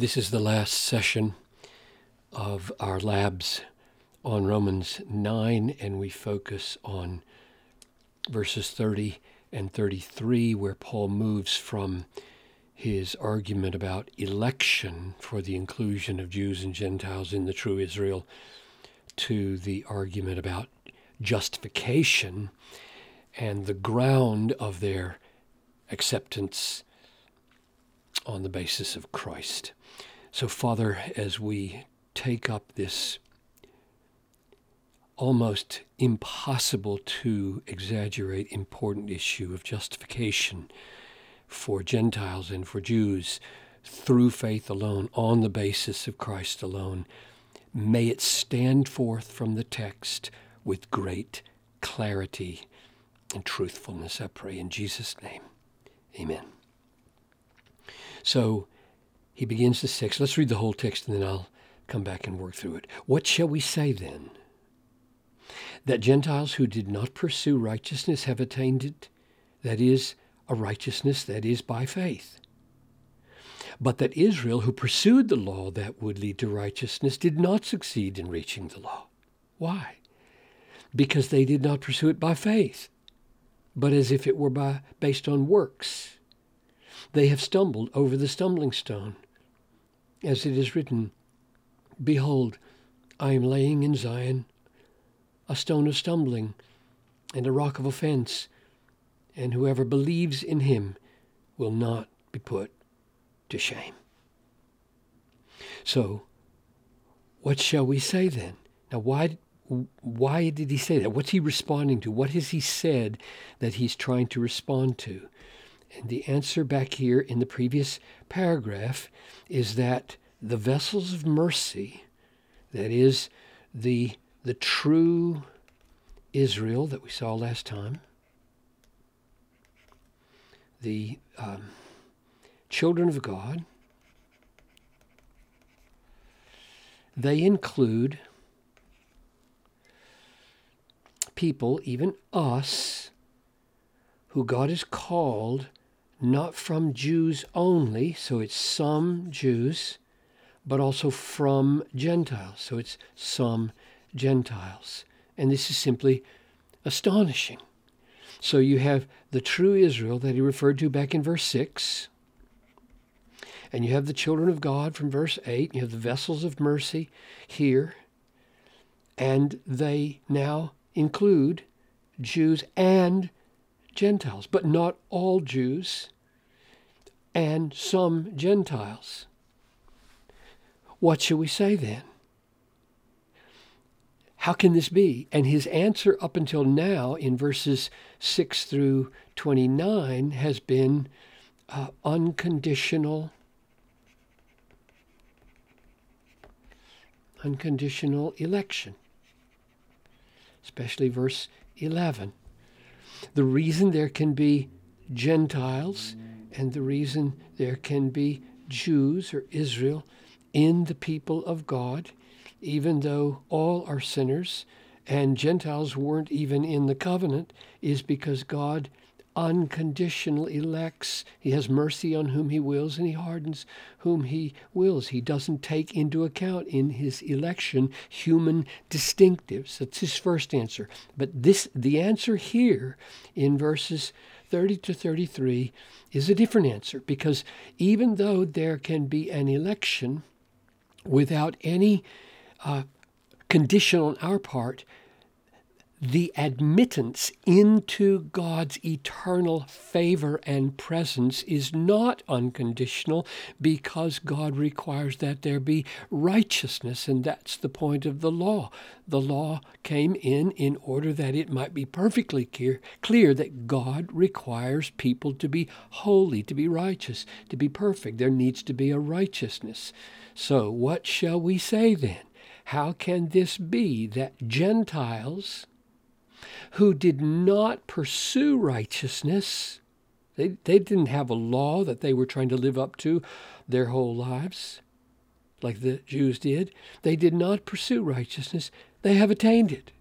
This is the last session of our labs on Romans 9, and we focus on verses 30 and 33, where Paul moves from his argument about election for the inclusion of Jews and Gentiles in the true Israel to the argument about justification and the ground of their acceptance on the basis of Christ. So, Father, as we take up this almost impossible to exaggerate important issue of justification for Gentiles and for Jews through faith alone, on the basis of Christ alone, may it stand forth from the text with great clarity and truthfulness, I pray in Jesus' name. Amen. So, he begins the six. Let's read the whole text and then I'll come back and work through it. What shall we say then? That Gentiles who did not pursue righteousness have attained it, that is, a righteousness that is by faith. But that Israel, who pursued the law that would lead to righteousness, did not succeed in reaching the law. Why? Because they did not pursue it by faith, but as if it were by, based on works. They have stumbled over the stumbling stone as it is written, Behold, I am laying in Zion a stone of stumbling and a rock of offense, and whoever believes in him will not be put to shame. So, what shall we say then? Now, why, why did he say that? What's he responding to? What has he said that he's trying to respond to? And the answer back here in the previous paragraph is that the vessels of mercy, that is, the, the true Israel that we saw last time, the um, children of God, they include people, even us, who God has called not from Jews only, so it's some Jews, but also from Gentiles. So it's some Gentiles. And this is simply astonishing. So you have the true Israel that he referred to back in verse 6. And you have the children of God from verse 8. You have the vessels of mercy here. And they now include Jews and Gentiles, but not all Jews and some Gentiles. What shall we say then? How can this be? And his answer up until now in verses 6 through 29 has been uh, unconditional unconditional election especially verse 11 the reason there can be Gentiles and the reason there can be Jews or Israel in the people of God, even though all are sinners and Gentiles weren't even in the covenant, is because God unconditionally elects. He has mercy on whom he wills and he hardens whom he wills. He doesn't take into account in his election human distinctives. That's his first answer. But this the answer here in verses 30 to 33 is a different answer because even though there can be an election without any uh, condition on our part, the admittance into God's eternal favor and presence is not unconditional because God requires that there be righteousness, and that's the point of the law. The law came in in order that it might be perfectly clear, clear that God requires people to be holy, to be righteous, to be perfect. There needs to be a righteousness. So, what shall we say then? How can this be that Gentiles who did not pursue righteousness, they, they didn't have a law that they were trying to live up to their whole lives, like the Jews did, they did not pursue righteousness. They have attained it.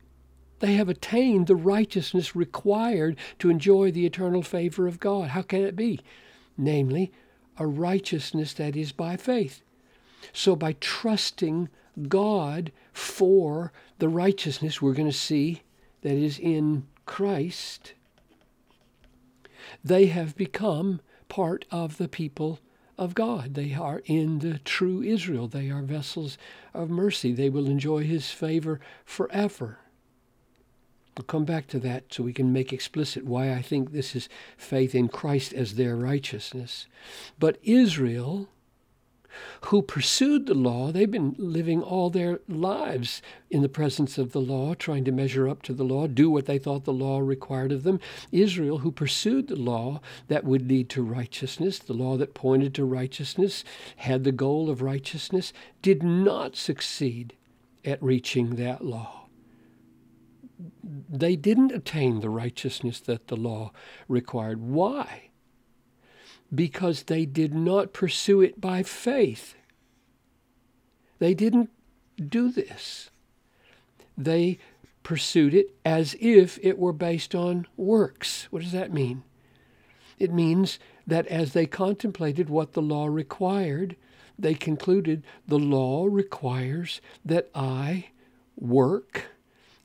They have attained the righteousness required to enjoy the eternal favor of God. How can it be? Namely, a righteousness that is by faith. So by trusting God for the righteousness we're going to see that is in Christ, they have become part of the people of God. They are in the true Israel. They are vessels of mercy. They will enjoy his favor forever. We'll come back to that so we can make explicit why I think this is faith in Christ as their righteousness. But Israel who pursued the law. They've been living all their lives in the presence of the law, trying to measure up to the law, do what they thought the law required of them. Israel, who pursued the law that would lead to righteousness, the law that pointed to righteousness, had the goal of righteousness, did not succeed at reaching that law. They didn't attain the righteousness that the law required. Why? Because they did not pursue it by faith. They didn't do this. They pursued it as if it were based on works. What does that mean? It means that as they contemplated what the law required, they concluded the law requires that I work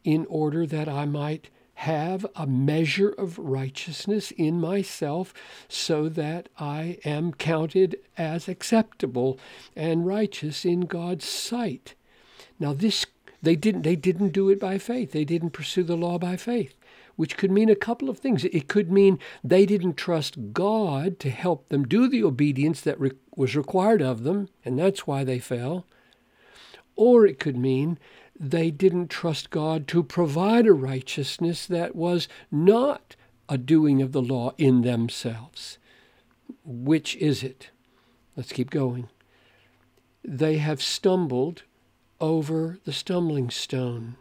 in order that I might have a measure of righteousness in myself so that I am counted as acceptable and righteous in God's sight. Now this they didn't they didn't do it by faith. They didn't pursue the law by faith, which could mean a couple of things. It could mean they didn't trust God to help them do the obedience that re- was required of them, and that's why they fell. Or it could mean they didn't trust God to provide a righteousness that was not a doing of the law in themselves. Which is it? Let's keep going. They have stumbled over the stumbling stone.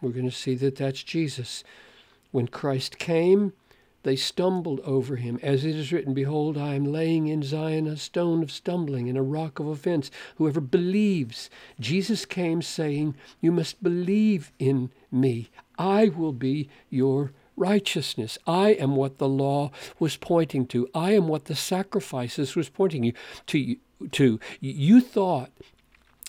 We're going to see that that's Jesus. When Christ came, they stumbled over him. As it is written, Behold, I am laying in Zion a stone of stumbling and a rock of offense. Whoever believes. Jesus came saying, You must believe in me. I will be your righteousness. I am what the law was pointing to. I am what the sacrifices was pointing you to. To you thought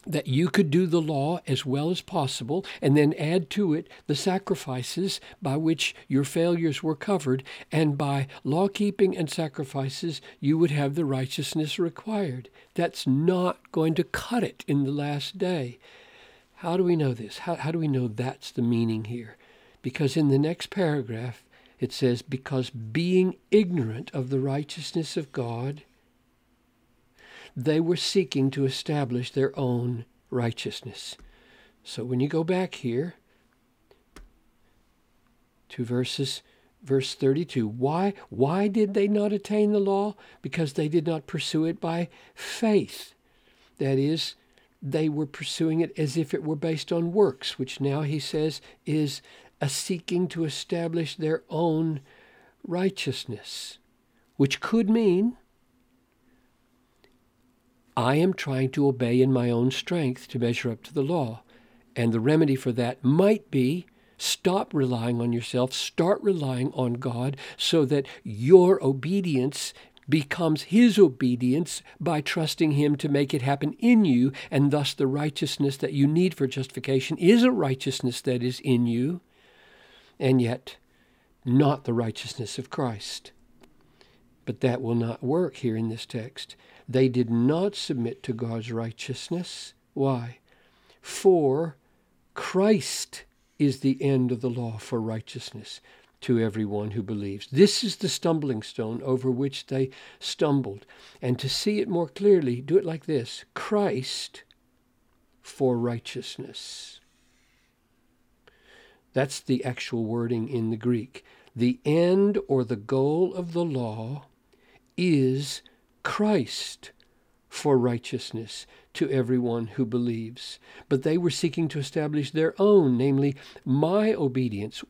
that you could do the law as well as possible and then add to it the sacrifices by which your failures were covered, and by law keeping and sacrifices, you would have the righteousness required. That's not going to cut it in the last day. How do we know this? How, how do we know that's the meaning here? Because in the next paragraph, it says, Because being ignorant of the righteousness of God, they were seeking to establish their own righteousness. So when you go back here to verses verse 32 why why did they not attain the law because they did not pursue it by faith that is they were pursuing it as if it were based on works which now he says is a seeking to establish their own righteousness which could mean I am trying to obey in my own strength to measure up to the law. And the remedy for that might be stop relying on yourself, start relying on God so that your obedience becomes His obedience by trusting Him to make it happen in you, and thus the righteousness that you need for justification is a righteousness that is in you, and yet not the righteousness of Christ. But that will not work here in this text. They did not submit to God's righteousness. Why? For Christ is the end of the law for righteousness to everyone who believes. This is the stumbling stone over which they stumbled. And to see it more clearly, do it like this Christ for righteousness. That's the actual wording in the Greek. The end or the goal of the law is Christ for righteousness to everyone who believes. But they were seeking to establish their own, namely, my obedience.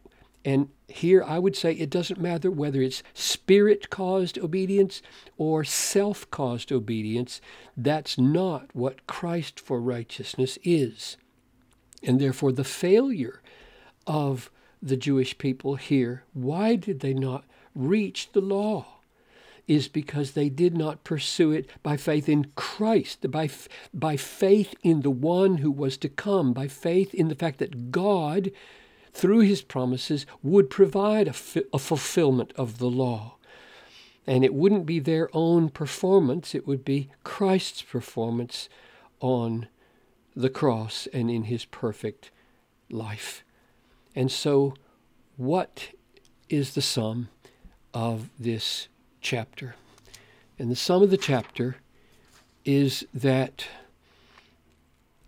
And here I would say it doesn't matter whether it's spirit caused obedience or self caused obedience. That's not what Christ for righteousness is. And therefore, the failure of the Jewish people here, why did they not reach the law? Is because they did not pursue it by faith in Christ, by, by faith in the one who was to come, by faith in the fact that God, through his promises, would provide a, a fulfillment of the law. And it wouldn't be their own performance, it would be Christ's performance on the cross and in his perfect life. And so, what is the sum of this chapter? And the sum of the chapter is that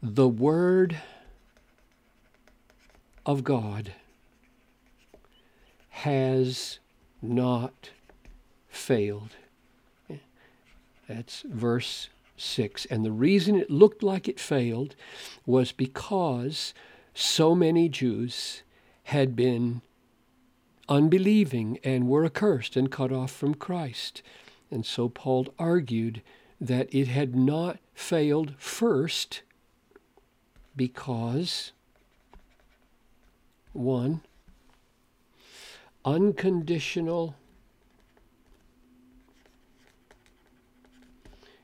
the Word of God has not failed. That's verse 6. And the reason it looked like it failed was because so many Jews had been unbelieving and were accursed and cut off from Christ. And so Paul argued that it had not failed first because, one, unconditional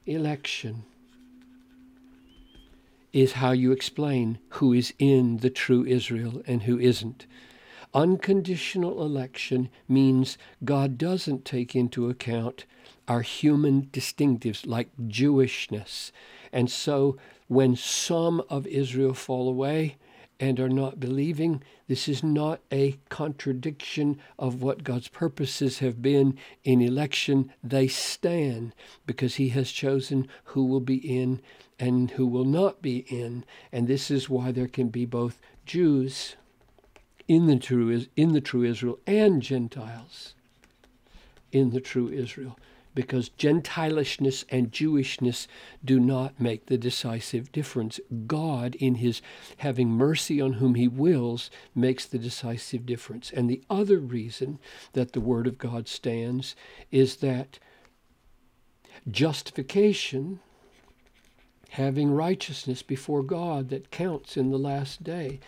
election is how you explain who is in the true Israel and who isn't. Unconditional election means God doesn't take into account our human distinctives like Jewishness. And so when some of Israel fall away, and are not believing, this is not a contradiction of what God's purposes have been in election. They stand because He has chosen who will be in and who will not be in. And this is why there can be both Jews in the true, in the true Israel and Gentiles in the true Israel. Because Gentilishness and Jewishness do not make the decisive difference. God, in his having mercy on whom he wills, makes the decisive difference. And the other reason that the Word of God stands is that justification having righteousness before God that counts in the last day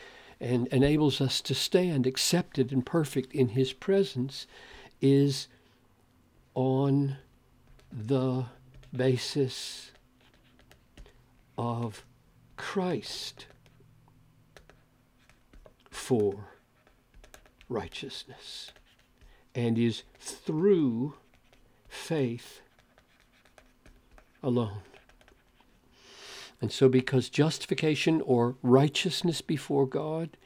and enables us to stand accepted and perfect in His presence is on the basis of Christ for righteousness and is through faith alone. And so, because justification or righteousness before God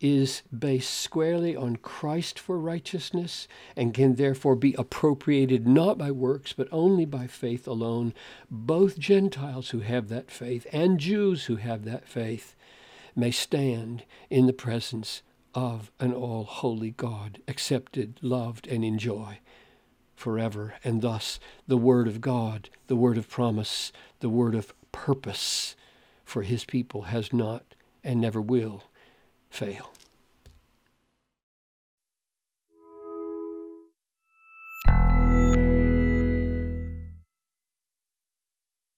is based squarely on Christ for righteousness and can therefore be appropriated not by works but only by faith alone, both Gentiles who have that faith and Jews who have that faith may stand in the presence of an all holy God, accepted, loved, and enjoy forever. And thus, the Word of God, the Word of promise, the Word of purpose for his people has not and never will fail.